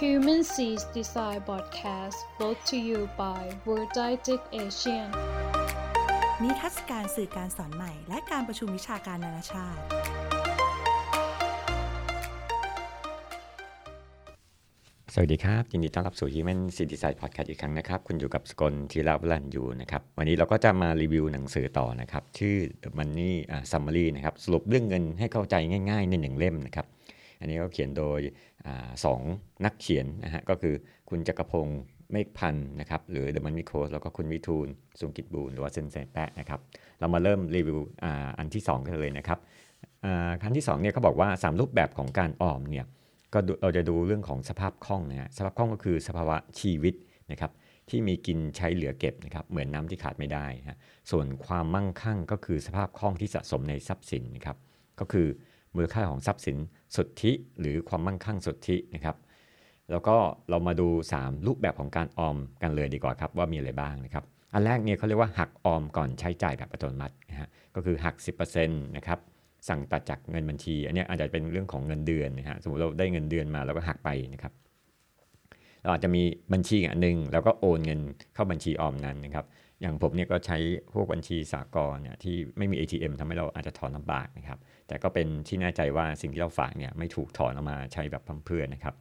Human Seas Design Podcast brought to you by World Didactic Asian นิทรรศการสื่อการสอนใหม่ และการประชุมวิชาการนานาชาติ สวัสดีครับ ยินดีต้อนรับสู่ Human c i t y Side Podcast อีกครั้งนะครับ คุณอยู่กับสกลทีลาวลันอยู่นะครับ วันนี้เราก็จะมารีวิวหนังสือต่อนะครับ ชื่อ The Money Summary นะครับ สรุปเรื่องเงินให้เข้าใจง่าย ๆ ในหนึ่งเล่มนะครับ อันนี้ก็เขียนโดยอา สองนักเขียนนะฮะก็คือคุณจักรพงศ์เมฆพันธ์นะครับหรือ The Money Coach แล้วก็คุณวิทูลสุงกิจบูรหรือว่าเซนเซแปะนะครับเรามาเริ่มรีวิวออันที่ 2 กันเลยนะครับขั้นที่2เนี่ยเขาบอกว่า 3 รูปแบบของการออมเนี่ยก็เราจะดูเรื่องของสภาพคล่องนะฮะสภาพคล่องก็คือสภาวะชีวิตนะครับที่มีกินใช้เหลือเก็บนะครับเหมือนน้ำที่ขาดไม่ได้นะฮะส่วนความมั่งคั่งก็คือสภาพคล่องที่สะสมในทรัพย์สินนะครับก็คือ มูลค่าของทรัพย์สินสุทธิหรือความมั่งคั่งสุทธินะครับ แล้วก็เรามาดู 3 รูปแบบของการออมกันเลยดีกว่าครับว่ามีอะไรบ้างนะครับ อันแรกเนี่ยเขาเรียกว่าหักออมก่อนใช้จ่ายแบบอัตโนมัตินะฮะก็คือหัก 10%นะครับสั่งตัดจากเงินบัญชี อันนี้อาจจะเป็นเรื่องของเงินเดือนนะฮะสมมติเราได้เงินเดือนมาเราก็หักไปนะครับเราอาจจะมีบัญชีอันหนึ่งแล้วก็โอนเงินเข้าบัญชีออมนั้นนะครับ อย่างผมเนี่ยก็ใช้พวกบัญชีสากลเนี่ยที่ไม่มี ATM ทำให้เราอาจจะถอนลำบากนะครับ แต่ก็เป็นที่แน่ใจว่าสิ่งที่เราฝากเนี่ยไม่ถูกถอนออกมาใช้แบบเพื่อนนะครับ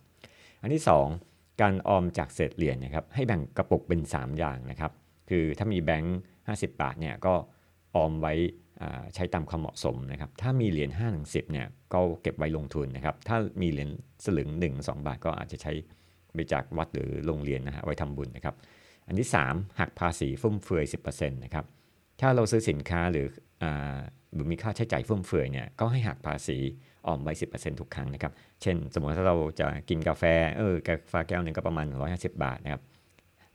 อันที่ 2 การออมจากเศษเหรียญนะครับให้แบ่งกระปุกเป็น 3 อย่างนะครับ คือถ้ามีแบงค์50 บาทเนี่ยก็ออมไว้ใช้ตามความเหมาะสมนะครับ ถ้ามีเหรียญ5ถึง10เนี่ยก็เก็บไว้ลงทุนนะครับ ถ้ามีเหรียญสลึง1 2 บาทก็อาจจะใช้บริจาควัดหรือโรงเรียนนะฮะไว้ทำบุญนะครับ อันที่ 3 หักภาษีฟุ่มเฟือย 10%นะครับ ถ้าเราซื้อสินค้าหรือหรือมีค่าใช้จ่ายฟุ่มเฟือยเนี่ยก็ให้หักภาษีออมไว้10%ทุกครั้งนะครับ เช่น สมมติถ้าเราจะกินกาแฟเออกาแฟแก้วหนึ่งก็ประมาณ 150 บาทนะครับ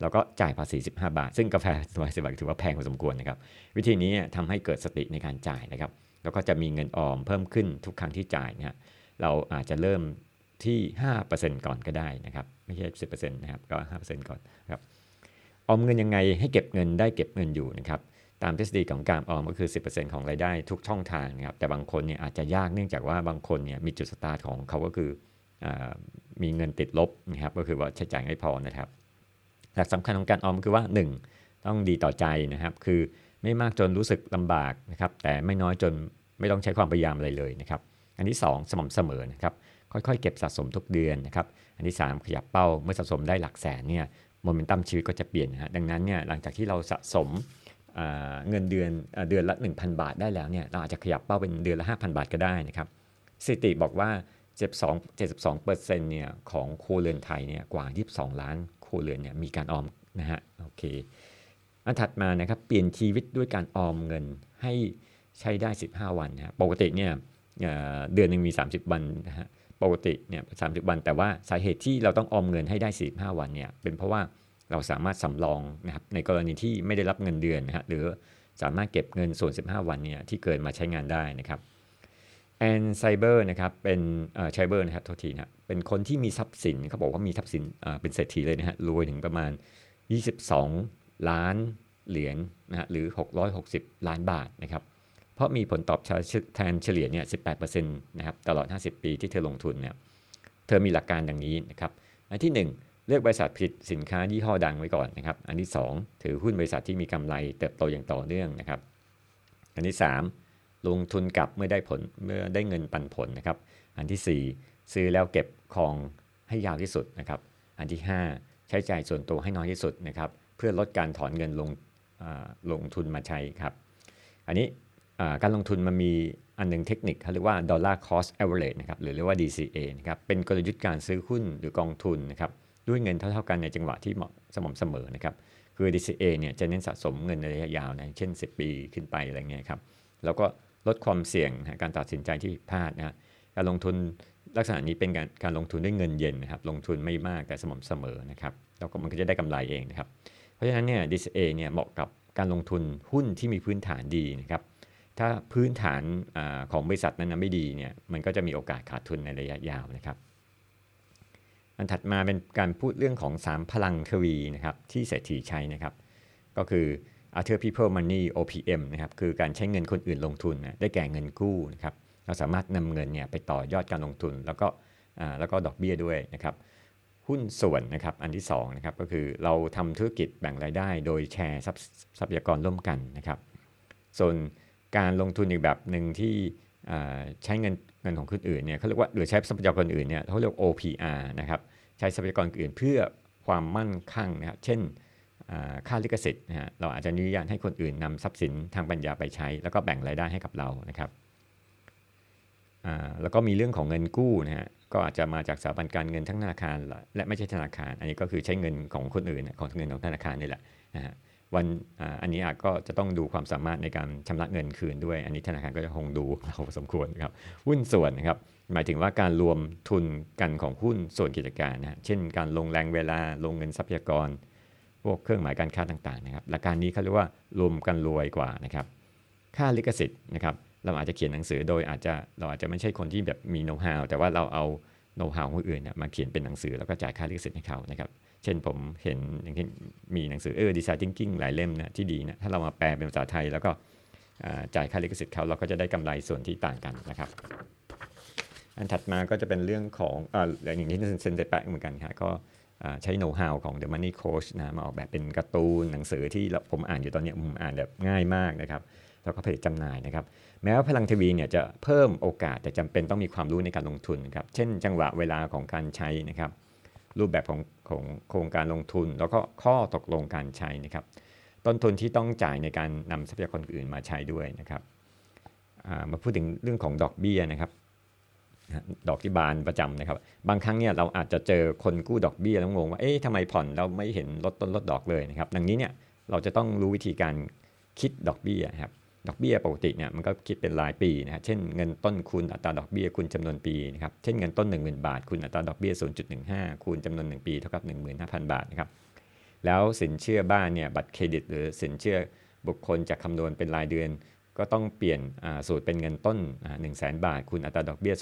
เราก็จ่ายภาษี 15 บาท ซึ่งกาแฟ150บาทถือว่าแพงพอสมควรนะครับ วิธีนี้ทำให้เกิดสติในการจ่ายนะครับ แล้วก็จะมีเงินออมเพิ่มขึ้นทุกครั้งที่จ่ายนะฮะเราอาจจะเริ่มที่ 5%ก่อนก็ได้นะครับ ไม่ใช่ 10%นะครับ ก็ 5%ก่อนครับ ออมเงินยังไงให้เก็บเงินได้เก็บเงินอยู่นะครับ ตามทฤษฎีของการออมก็คือ 10%ของรายได้ทุกช่องทางนะครับแต่บางคนเนี่ยอาจจะยากเนื่องจากว่าบางคนเนี่ยมีจุดสตาร์ทของเขาก็คืออมีเงินติดลบนะครับก็คือว่าใช้จ่ายไม่พอนะครับ หลักสำคัญของการออมคือว่า 1. ต้องดีต่อใจนะครับคือไม่มากจนรู้สึกลำบากนะครับแต่ไม่น้อยจนไม่ต้องใช้ความพยายามอะไรเลยนะครับอันที่ 2 สม่ำเสมอนะครับค่อยๆ เก็บสะสมทุกเดือนนะครับอันที่ 3 ขยับเป้าเมื่อสะสมได้หลักแสนเนี่ยโมเมนตัมชีวิตก็จะเปลี่ยนนะฮะดังนั้นเนี่ยหลังจากที่เราสะสม เงินเดือนเดือนละ 1,000 บาทได้แล้วเนี่ยเราอาจจะขยับเป้าเป็นเดือนละ 5,000 บาทก็ได้นะครับสถิติบอกว่า 72 72เปอร์เซ็นต์เนี่ยของครัวเรือนไทยเนี่ยกว่า 22 ล้านครัวเรือนเนี่ยมีการออมนะฮะโอเคอันถัดมานะครับเปลี่ยนชีวิตด้วยการออมเงินให้ใช้ได้ 15 วันนะปกติเนี่ยเดือนหนึ่งมี 30 วันนะฮะปกติเนี่ยสาวัน แต่ว่าสาเหตุที่เราต้องออมเงินให้ได้ 45 วันเนี่ยเป็นเพราะว่า เราสามารถสำรองนะครับในกรณีที่ไม่ได้รับเงินเดือนนะฮะหรือสามารถเก็บเงินส่วน 15 วันเนี่ยที่เกินมาใช้งานได้นะครับแอนไซเบอร์นะครับเป็นเอ่อไซเบอร์นะครับโทษทีนะเป็นคนที่มีทรัพย์สินเขาบอกว่ามีทรัพย์สินเป็นเศรษฐีเลยนะฮะรวยถึงประมาณ 22 ล้านเหรียญนะฮะหรือ 660 ล้านบาทนะครับเพราะมีผลตอบแทนเฉลี่ยเนี่ย18%นะครับตลอด 50 ปีที่เธอลงทุนเนี่ยเธอมีหลักการดังนี้นะครับอันที่ 1 เลือกบริษัทผลิตสินค้ายี่ห้อดังไว้ก่อนนะครับ อันที่ 2 ถือหุ้นบริษัทที่มีกำไรเติบโตอย่างต่อเนื่องนะครับ อันที่ 3 ลงทุนกลับเมื่อได้ผลเมื่อได้เงินปันผลนะครับ อันที่ 4 ซื้อแล้วเก็บคองให้ยาวที่สุดนะครับ อันที่ 5 ใช้จ่ายส่วนตัวให้น้อยที่สุดนะครับ เพื่อลดการถอนเงินลงลงทุนมาใช้ครับ อันนี้การลงทุนมันมีอันหนึ่งเทคนิคเขาเรียกว่า dollar cost average นะครับหรือเรียกว่า DCA นะครับเป็นกลยุทธ์การซื้อหุ้นหรือกองทุนนะครับ ด้วยเงินเท่าๆกันในจังหวะที่เหมาะสม่ำเสมอนะครับ คือ DCA เนี่ยจะเน้นสะสมเงินในระยะยาวนะเช่น 10 ปีขึ้นไปอะไรเงี้ยครับ แล้วก็ลดความเสี่ยงการตัดสินใจที่ผิดพลาดนะการลงทุนลักษณะนี้เป็นการการลงทุนด้วยเงินเย็นนะครับ ลงทุนไม่มากแต่สม่ำเสมอนะครับแล้วก็มันก็จะได้กำไรเองนะครับ เพราะฉะนั้นเนี่ย DCA เนี่ยเหมาะกับการลงทุนหุ้นที่มีพื้นฐานดีนะครับ ถ้าพื้นฐานอของบริษัทนั้นไม่ดีเนี่ยมันก็จะมีโอกาสขาดทุนในระยะยาวนะครับ อันถัดมาเป็นการพูดเรื่องของ 3 พลังทวีนะครับที่เศรษฐีใช้นะครับก็คือ Other People Money OPM นะครับคือการใช้เงินคนอื่นลงทุนนะได้แก่เงินกู้นะครับเราสามารถนำเงินเนี่ยไปต่อยอดการลงทุน แล้วก็แล้วก็ดอกเบี้ยด้วยนะครับหุ้นส่วนนะครับอันที่2นะครับก็คือเราทำธุรกิจแบ่งรายได้ โดยแชร์ทรัพยากรร่วมกันนะครับ ส่วนการลงทุนอีกแบบหนึ่งที่ใช้เงินเงินของคนอื่นเนี่ยเขาเรียกว่าหรือใช้ทรัพยากรอื่นเนี่ยเขาเรียก OPR นะครับ ช้ทรัพยากรอื่นเพื่อความมั่นคงนะครับเช่นค่าลิขสิทธิ์นะฮะเราอาจจะอนุญาตให้คนอื่นนำทรัพย์สินทางปัญญาไปใช้ แล้วก็แบ่งรายได้ให้กับเรานะครับแล้วก็มีเรื่องของเงินกู้นะฮะก็อาจจะมาจากสถาบันการเงินทั้งธนาคาร และไม่ใช่ธนาคาร อันนี้ก็คือใช้เงินของคนอื่นของเงินของธนาคารนี่แหละนะฮะ วันอันนี้ก็จะต้องดูความสามารถในการชำระเงินคืนด้วย อันนี้ธนาคารก็จะคงดูเราสมควรครับหุ้นส่วนนะครับหมายถึงว่าการรวมทุนกันของหุ้นส่วนกิจการนะเช่น การลงแรงเวลาลงเงินทรัพยากร พวกเครื่องหมายการค้าต่างๆนะครับหลักการนี้เขาเรียกว่ารวมกันรวยกว่านะครับค่าลิขสิทธิ์นะครับเราอาจจะเขียนหนังสือโดยอาจจะเราอาจจะไม่ใช่คนที่แบบมีโน้ตฮาวแต่ว่าเราเอาโน้ตฮาวของคนอื่นมาเขียนเป็นหนังสือแล้วก็จ่ายค่าลิขสิทธิ์ให้เขานะครับ เช่นผมเห็นอย่างที่มีหนังสือเออดีไซน์ทิงกิ้งหลายเล่มนะที่ดีนะถ้าเรามาแปลเป็นภาษาไทยแล้วก็จ่ายค่าลิขสิทธิ์เขาเราก็จะได้กำไรส่วนที่ต่างกันนะครับ อันถัดมาก็จะเป็นเรื่องของอ่าอย่างที่เซนเตแปะเหมือนกันครับก็ใช้โน้ตฮาวของ The Money Coach นะมาออกแบบเป็นการ์ตูนหนังสือที่ผมอ่านอยู่ตอนนี้ผมอ่านแบบง่ายมากนะครับแล้วก็ผลิตจำหน่ายนะครับ แม้ว่าพลังทวีเนี่ยจะเพิ่มโอกาสแต่จำเป็นต้องมีความรู้ในการลงทุนครับเช่นจังหวะเวลาของการใช้นะครับ รูปแบบของของโครงการลงทุน แล้วก็ข้อตกลงการใช้นะครับ ต้นทุนที่ต้องจ่ายในการนำทรัพยากรอื่นมาใช้ด้วยนะครับมาพูดถึงเรื่องของดอกเบี้ยนะครับ ดอกที่บานประจำนะครับ บางครั้งเนี่ยเราอาจจะเจอคนกู้ดอกเบี้ยแล้วงงว่าเอ๊ะทำไมผ่อนเราไม่เห็นลดต้นลดดอกเลยนะครับ ดังนี้เนี่ยเราจะต้องรู้วิธีการคิดดอกเบี้ยครับ ดอกเบี้ยปกติเนี่ยมันก็คิดเป็นรายปีนะเช่นเงินต้นคูณอัตราดอกเบี้ยคูณจำนวนปีนะครับเช่นเงินต้น 10,000 บาทคูณอัตราดอกเบี้ย0.15 คูณจำนวน 1 ปีเท่ากับ 15,000 บาทนะครับแล้วสินเชื่อบ้านเนี่ยบัตรเครดิต หรือสินเชื่อบุคคลจะคำนวณเป็นรายเดือน ก็ต้องเปลี่ยนสูตรเป็นเงินต้น 1 0 0 0 0แบาท คูณอัตราดอกเบี้ย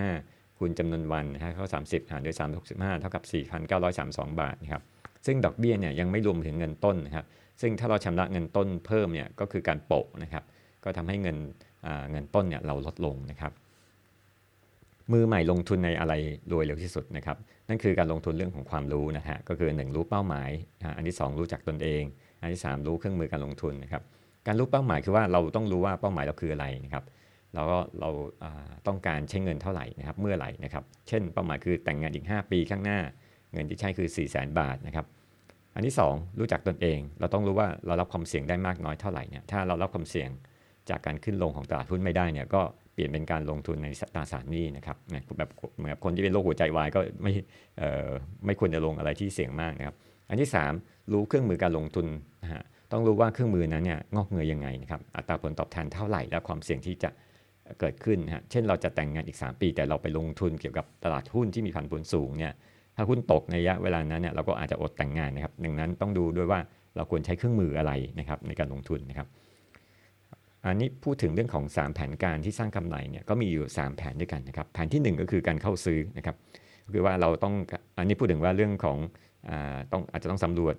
0.15 คูณจำนวนวันนะฮะเข้า 30 หารด้วย 365 เท่ากับ 4,932 บาทนะครับซึ่งดอกเบี้ยเนี่ยยังไม่รวมถึงเงินต้นนะครับ ซึ่งถ้าเราชำระเงินต้นเพิ่มเนี่ยก็คือการโปะนะครับ ก็ทำให้เงินเงินต้นเนี่ยเราลดลงนะครับมือใหม่ลงทุนในอะไรรวยเร็วที่สุดนะครับ นั่นคือการลงทุนเรื่องของความรู้นะฮะก็คือ 1 รู้เป้าหมาย อันที่ 2 รู้จักตนเอง อันที่ 3 รู้เครื่องมือการลงทุนนะครับการรู้เป้าหมายคือว่าเราต้องรู้ว่าเป้าหมายเราคืออะไรนะครับเราก็เราต้องการใช้เงินเท่าไหร่นะครับเมื่อไหร่นะครับ เช่นเป้าหมายคือแต่งงานอีก 5 ปีข้างหน้า เงินที่ใช้คือ 4 0 0 0 0 0 บาทนะครับ อันที่ 2 รู้จักตนเอง เราต้องรู้ว่าเรารับความเสี่ยงได้มากน้อยเท่าไหร่เนี่ยถ้าเรารับความเสี่ยงจากการขึ้นลงของตลาดหุ้นไม่ได้เนี่ยก็เปลี่ยนเป็นการลงทุนในตราสารหนี้นะครับแบบเหมือนคนที่เป็นโรคหัวใจวายก็ไม่ไม่ควรจะลงอะไรที่เสี่ยงมากนะครับ อันที่ 3 รู้เครื่องมือการลงทุนนะฮะต้องรู้ว่าเครื่องมือนั้นเนี่ยงอกเงยยังไงนะครับอัตราผลตอบแทนเท่าไหร่และความเสี่ยงที่จะเกิดขึ้นนะฮะเช่นเราจะแต่งงานอีก 3 ปี แต่เราไปลงทุนเกี่ยวกับตลาดหุ้นที่มีผันผวนสูงเนี่ย ถ้าหุ้นตกในระยะเวลานั้นเนี่ยเราก็อาจจะอดแต่งงานนะครับ ดังนั้นต้องดูด้วยว่าเราควรใช้เครื่องมืออะไรนะครับในการลงทุนนะครับ อันนี้พูดถึงเรื่องของ 3 แผนการที่สร้างกำไรเนี่ยก็มีอยู่ 3 แผนด้วยกันนะครับ แผนที่ 1 ก็คือการเข้าซื้อนะครับคือว่าเราต้องอันนี้พูดถึงว่าเรื่องของอต้องอาจจะต้องสำรวจ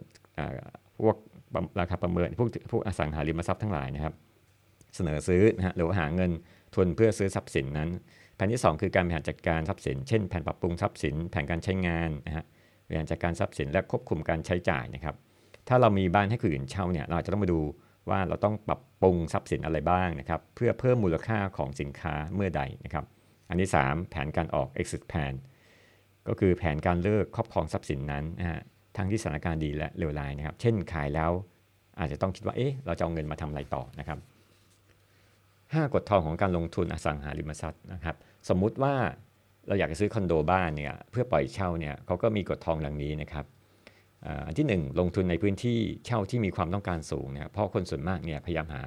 พวกราคาประเมินพวกพวกอสังหาริมทรัพย์ทั้งหลายนะครับ เสนอซื้อนะฮะหรือว่าหาเงินทุนเพื่อซื้อทรัพย์สินนั้น นที่ 2 คือการบริหารจัดการทรัพย์สิน เช่นแผนปรับปรุงทรัพย์สิน แผนการใช้งานนะฮะบริหารจัดการทรัพย์สินและควบคุมการใช้จ่ายนะครับ ถ้าเรามีบ้านให้คนอื่นเช่าเนี่ยเราจะต้องมาดูว่าเราต้องปรับปรุงทรัพย์สินอะไรบ้างนะครับ เพื่อเพิ่มมูลค่าของสินค้าเมื่อใดนะครับ อันที่ 3 แผนการออก exit plan ก็คือแผนการเลิกครอบครองทรัพย์สินนั้นนะฮะทั้งที่สถานการณ์ดีและเลวร้ายนะครับ เช่นขายแล้วอาจจะต้องคิดว่าเอ๊ะเราจะเอาเงินมาทำอะไรต่อนะครับ 5กฎทองของการลงทุนอสังหาริมทรัพย์นะครับ สมมุติว่าเราอยากจะซื้อคอนโดบ้านเนี่ยเพื่อปล่อยเช่าเนี่ยเขาก็มีกฎทองดังนี้นะครับอันที่ 1 ลงทุนในพื้นที่เช่าที่มีความต้องการสูงเนะครับเพราะคนส่วนมากเนี่ยพยายามหา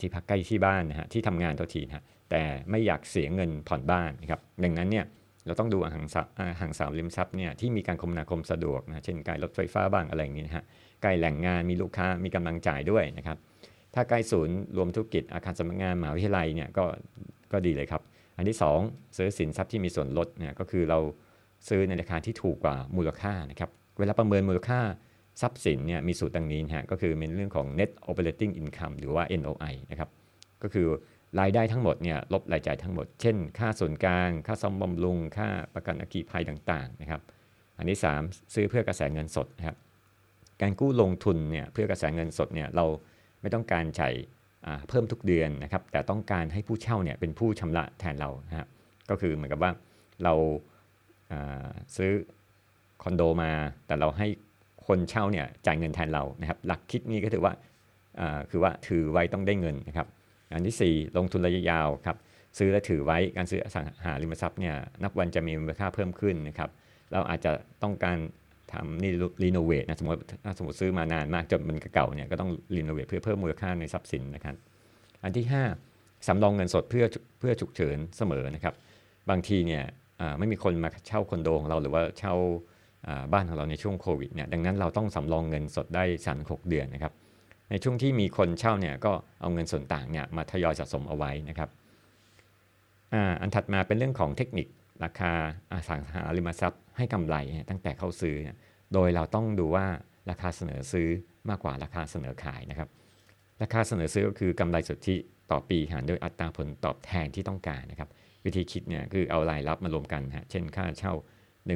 ที่พักใกล้ที่บ้านนะฮะที่ทำงานตัวทีนะแต่ไม่อยากเสียเงินผ่อนบ้านนะครับดังนั้นเนี่ยเราต้องดูห่างสห่างสามริมทรัพย์เนี่ยที่มีการคมนาคมสะดวกนะเช่นใกล้รถไฟฟ้าบ้างอะไรอย่างนี้นะฮะใกล้แหล่งงานมีลูกค้ามีกำลังจ่ายด้วยนะครับ ถ้าใกล้ศูนย์รวมธุรกิจอาคารสำนักงานมหาวิทยาลัยเนี่ยก็ก็ดีเลยครับ อันที่ 2 ซื้อสินทรัพย์ที่มีส่วนลดเนี่ยก็คือเราซื้อในราคาที่ถูกกว่ามูลค่านะครับเวลาประเมินมูลค่าทรัพย์สินเนี่ยมีสูตรดังนี้นะฮะก็คือเป็นเรื่องของ net operating income หรือว่า NOI นะครับก็คือรายได้ทั้งหมดเนี่ยลบรายจ่ายทั้งหมด เช่น ค่าส่วนกลาง ค่าซ่อมบำรุง ค่าประกันอัคคีภัยต่างๆนะครับอันที่ 3 ซื้อเพื่อกระแสเงินสดนะครับการกู้ลงทุนเนี่ยเพื่อกระแสเงินสดเนี่ยเรา ไม่ต้องการใช้เพิ่มทุกเดือนนะครับ แต่ต้องการให้ผู้เช่าเนี่ยเป็นผู้ชำระแทนเรานะครับก็คือเหมือนกับว่าเราซื้อคอนโดมา แต่เราให้คนเช่าเนี่ยจ่ายเงินแทนเรานะครับ หลักคิดนี้ก็ถือว่าคือว่าถือไว้ต้องได้เงินนะครับอันที่ 4 ลงทุนระยะยาวครับซื้อและถือไว้การซื้ออสังหาริมทรัพย์เนี่ยนับวันจะมีมูลค่าเพิ่มขึ้นนะครับ เราอาจจะต้องการ ทำนี่รีโนเวทนะสมมติสมมติซื้อมานานมากจนมันเก่าเนี่ยก็ต้องรีโนเวทเพื่อเพิ่มมูลค่าในทรัพย์สินนะครับ อันที่ 5สำรองเงินสดเพื่อเพื่อฉุกเฉินเสมอนะครับ บางทีเนี่ยไม่มีคนมาเช่าคอนโดของเราหรือว่าเช่าบ้านของเราในช่วงโควิดเนี่ยดังนั้นเราต้องสำรองเงินสดได้สามหกเดือนนะครับ ในช่วงที่มีคนเช่าเนี่ยก็เอาเงินส่วนต่างเนี่ยมาทยอยสะสมเอาไว้นะครับอันถัดมาเป็นเรื่องของเทคนิค ราคาอสังหาริมทรัพย์ให้กำไรตั้งแต่เข้าซื้อ โดยเราต้องดูว่าราคาเสนอซื้อมากกว่าราคาเสนอขายนะครับ ราคาเสนอซื้อก็คือกำไรสุทธิต่อปีหารด้วยอัตราผลตอบแทนที่ต้องการนะครับ วิธีคิดเนี่ยคือเอารายรับมารวมกันฮะเช่นค่าเช่า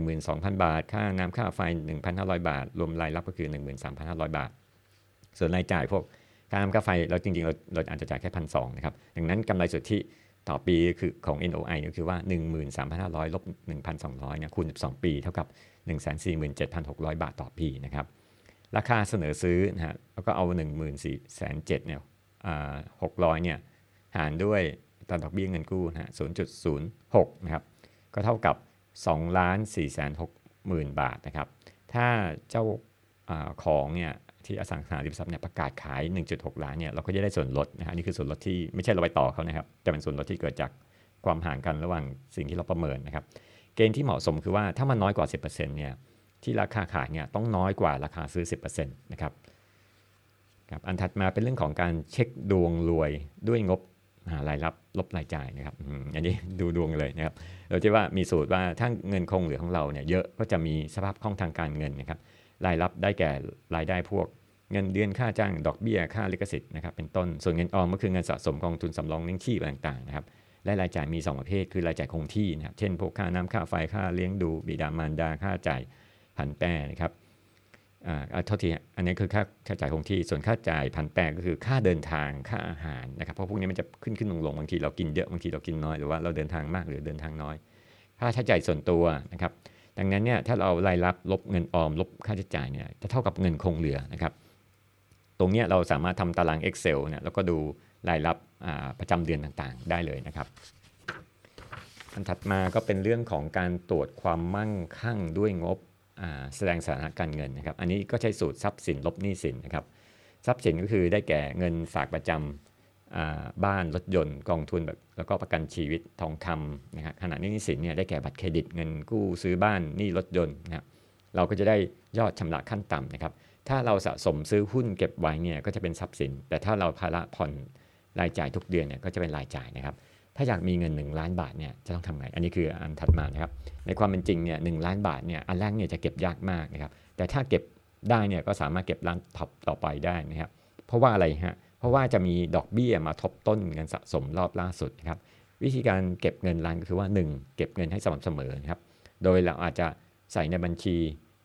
12,000 บาท ค่าน้ำค่าไฟ 1,500 บาท รวมรายรับก็คือ 13,500 บาท ส่วนรายจ่ายพวกค่าน้ำค่าไฟเราจริงๆเราเราอาจจะจ่ายแค่พันสนะครับดังนั้นกำไรสุทธิ ต่อปีคือของ NOI ก็คือว่า 13,500ลบ1,200เนี่ยคูณ 12 ปีเท่ากับ 147,600 บาทต่อปีนะครับ ราคาเสนอซื้อนะฮะแล้วก็เอา 14,700เนี่ย600เนี่ยหารด้วยตดอกเบี้ยเงินกู้นะฮะ0.06 นะครับ ก็เท่ากับ2ล้าน4แสน6หมื่นบาทนะครับ ถ้าเจ้าอของเนี่ย ที่อสังหาริมทรัพย์เนี่ยประกาศขาย 1.6 ล้านเนี่ยเราก็จะได้ส่วนลดนะฮะนี่คือส่วนลดที่ไม่ใช่เราไปต่อเขานะครับ แต่เป็นส่วนลดที่เกิดจากความห่างกันระหว่างสิ่งที่เราประเมินนะครับ เกณฑ์ที่เหมาะสมคือว่าถ้ามันน้อยกว่า 10%เนี่ยที่ราคาขายเนี่ยต้องน้อยกว่าราคาซื้อ 10%นะครับครับอันถัดมาเป็นเรื่องของการเช็คดวงรวยด้วยงบรายรับลบรายจ่ายนะครับอันนี้ดูดวงเลยนะครับเราจะว่ามีสูตรว่าถ้าเงินคงเหลือของเราเนี่ยเยอะก็จะมีสภาพคล่องทางการเงินนะครับ รายรับได้แก่รายได้พวก เงินเดือนค่าจ้างดอกเบี้ยค่าลิขสิทธิ์นะครับเป็นต้นส่วนเงินออมก็คือเงินสะสมกองทุนสำรองเลี้ยงชีพต่างๆนะครับและรายจ่ายมี 2 ประเภท คือรายจ่ายคงที่นะครับเช่นพวกค่าน้ำค่าไฟค่าเลี้ยงดูบิดามารดาค่าจ่ายผันแปรนะครับอ่าเท่าที่อันนี้คือค่าค่าจ่ายคงที่ส่วนค่าจ่ายผันแปรก็คือค่าเดินทางค่าอาหารนะครับเพราะพวกนี้มันจะขึ้นขึ้นลงลงบางทีเรากินเยอะบางทีเรากินน้อยหรือว่าเราเดินทางมากหรือเดินทางน้อย ค่าใช้จ่ายส่วนตัวนะครับ ดังนั้นเนี่ยถ้าเรารายรับลบเงินออมลบค่าใช้จ่ายเนี่ยจะเท่ากับเงินคงเหลือนะครับ ตรงนี้เราสามารถทำตาราง Excel เนี่ยแล้วก็ดูรายรับประจำเดือนต่างๆ ได้เลยนะครับ อันถัดมาก็เป็นเรื่องของการตรวจความมั่งคั่งด้วยงบแสดงสถานะการเงินนะครับ อันนี้ก็ใช้สูตรทรัพย์สินลบหนี้สินนะครับ ทรัพย์สินก็คือได้แก่เงินฝากประจำ บ้านรถยนต์กองทุนแบบแล้วก็ประกันชีวิตทองคำนะครับขณะนี้นี้สินเนี่ยได้แก่บัตรเครดิตเงินกู้ซื้อบ้านหนี้รถยนต์นะครับเราก็จะได้ยอดชำระขั้นต่ำนะครับ ถ้าเราสะสมซื้อหุ้นเก็บไว้เนี่ยก็จะเป็นทรัพย์สิน แต่ถ้าเราภาระผ่อนรายจ่ายทุกเดือนเนี่ยก็จะเป็นรายจ่ายนะครับ ถ้าอยากมีเงิน 1 ล้านบาทเนี่ยจะต้องทำไง อันนี้คืออันถัดมานะครับ ในความเป็นจริงเนี่ยหล้านบาทเนี่ยอันแรกเนี่ยจะเก็บยากมากนะครับ แต่ถ้าเก็บได้เนี่ยก็สามารถเก็บล้านท็อปต่อไปได้นะครับ เพราะว่าอะไรฮะเพราะว่าจะมีดอกเบี้ยมาทบต้นเงินสะสมรอบล่าสุดนะครับวิธีการเก็บเงินล้านก็คือว่า 1 เก็บเงินให้สม่ำเสมอนะครับโดยเราอาจจะใส่ในบัญชี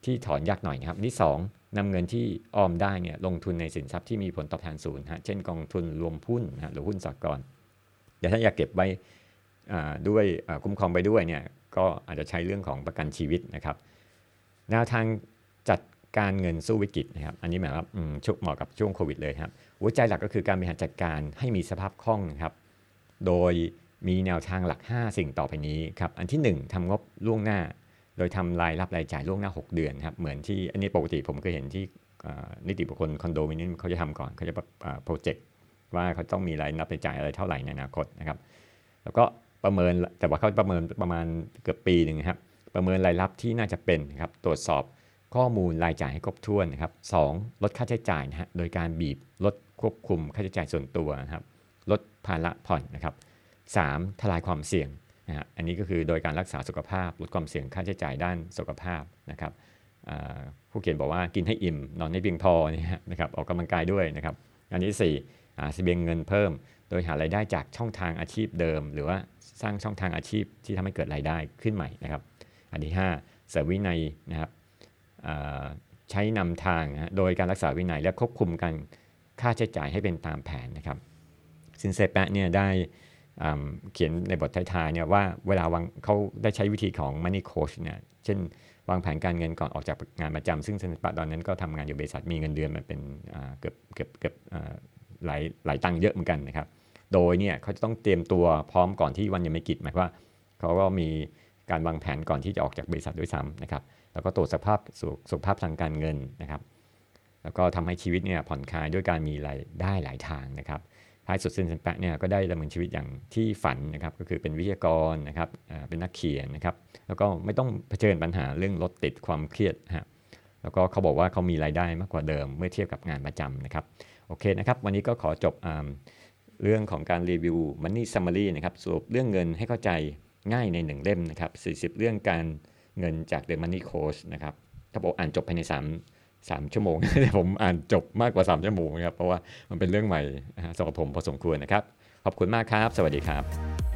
ที่ถอนยากหน่อยนะครับที่ 2นำเงินที่ออมได้เนี่ยลงทุนในสินทรัพย์ที่มีผลตอบแทนศูนย์ฮะเช่นกองทุนรวมหุ้นนะหรือหุ้นสากลแต่ถ้าอยากเก็บไว้ด้วยคุ้มครองไปด้วยเนี่ยก็อาจจะใช้เรื่องของประกันชีวิตนะครับแนวทางจัด การเงินสู้วิกฤตนะครับอันนี้หมายว่าชุกเหมาะกับช่วงโควิดเลยครับหัวใจหลักก็คือการบริหารจัดการให้มีสภาพคล่องนะครับโดยมีแนวทางหลัก 5 สิ่งต่อไปนี้ครับอันที่ 1ทำงบล่วงหน้า โดยทำรายรับรายจ่ายล่วงหน้า 6 เดือนครับเหมือนที่อันนี้ปกติผมเคยเห็นที่นิติบุคคลคอนโดมิเนียมเขาจะทำก่อนเขาจะโปรเจกต์ว่าเขาต้องมีรายรับรายจ่ายอะไรเท่าไหร่ในอนาคตนะครับแล้วก็ประเมินแต่ว่าเขาประเมินประมาณเกือบปีหนึ่งครับประเมินรายรับที่น่าจะเป็นครับตรวจสอบ ข้อมูลรายจ่ายให้ครบถ้วนนะครับสลดค่าใช้จ่ายนะฮะโดยการบีบลดควบคุมค่าใช้จ่ายส่วนตัวนะครับลดภาระผ่อนนะครับสทลายความเสี่ยงนะฮะอันนี้ก็คือโดยการรักษาสุขภาพลดความเสี่ยงค่าใช้จ่ายด้านสุขภาพนะครับผู้เขียนบอกว่ากินให้อิ่มนอนให้เพียงพอนะครับออกกำลังกายด้วยนะครับอันที่4หาเสบียงเงินเพิ่ม โดยหารายได้จากช่องทางอาชีพเดิม หรือว่าสร้างช่องทางอาชีพที่ทำให้เกิดรายได้ขึ้นใหม่นะครับ อันที่ 5 เสริมวินัยนะครับ ใช้นำทางโดยการรักษาวินัยและควบคุมการค่าใช้จ่ายให้เป็นตามแผนนะครับซินเซแปะเนี่ยได้เขียนในบทท้ายๆเนี่ยว่าเวลาวางเขาได้ใช้วิธีของ Money Coach เนี่ยเช่นวางแผนการเงินก่อนออกจากงานประจำซึ่งซินเซแปะตอนนั้นก็ทำงานอยู่บริษัทมีเงินเดือนมันเป็นเกือบเกือบเกือบหลายหลายตังค์เยอะเหมือนกันนะครับ โดยเนี่ยเขาจะต้องเตรียมตัวพร้อมก่อนที่วันยังไม่กิจหมายว่าเขาก็มีการวางแผนก่อนที่จะออกจากบริษัทด้วยซ้ำนะครับ แล้วก็ตรวจสภาพสุขภาพทางการเงินนะครับ แล้วก็ทำให้ชีวิตเนี่ยผ่อนคลายด้วยการมีรายได้หลายทางนะครับท้ายสุดเซนเซนแปะเนี่ยก็ได้ดำเนินชีวิตอย่างที่ฝันนะครับ ก็คือเป็นวิทยากรนะครับเป็นนักเขียนนะครับ แล้วก็ไม่ต้องเผชิญปัญหาเรื่องรถติดความเครียดฮะแล้วก็เขาบอกว่าเขามีรายได้มากกว่าเดิมเมื่อเทียบกับงานประจำนะครับโอเคนะครับ วันนี้ก็ขอจบเรื่องของการรีวิว Money Summary นะครับสรุปเรื่องเงินให้เข้าใจง่ายในหนึ่งเล่มนะครับ40 เรื่องการ เงินจาก The Money Coach นะครับถ้าบอกอ่านจบภายใน 3 3 ชั่วโมงแต่ผมอ่านจบมากกว่า 3 ชั่วโมงนะครับ เพราะว่ามันเป็นเรื่องใหม่สำหรับผมพอสมควรนะครับ ขอบคุณมากครับ สวัสดีครับ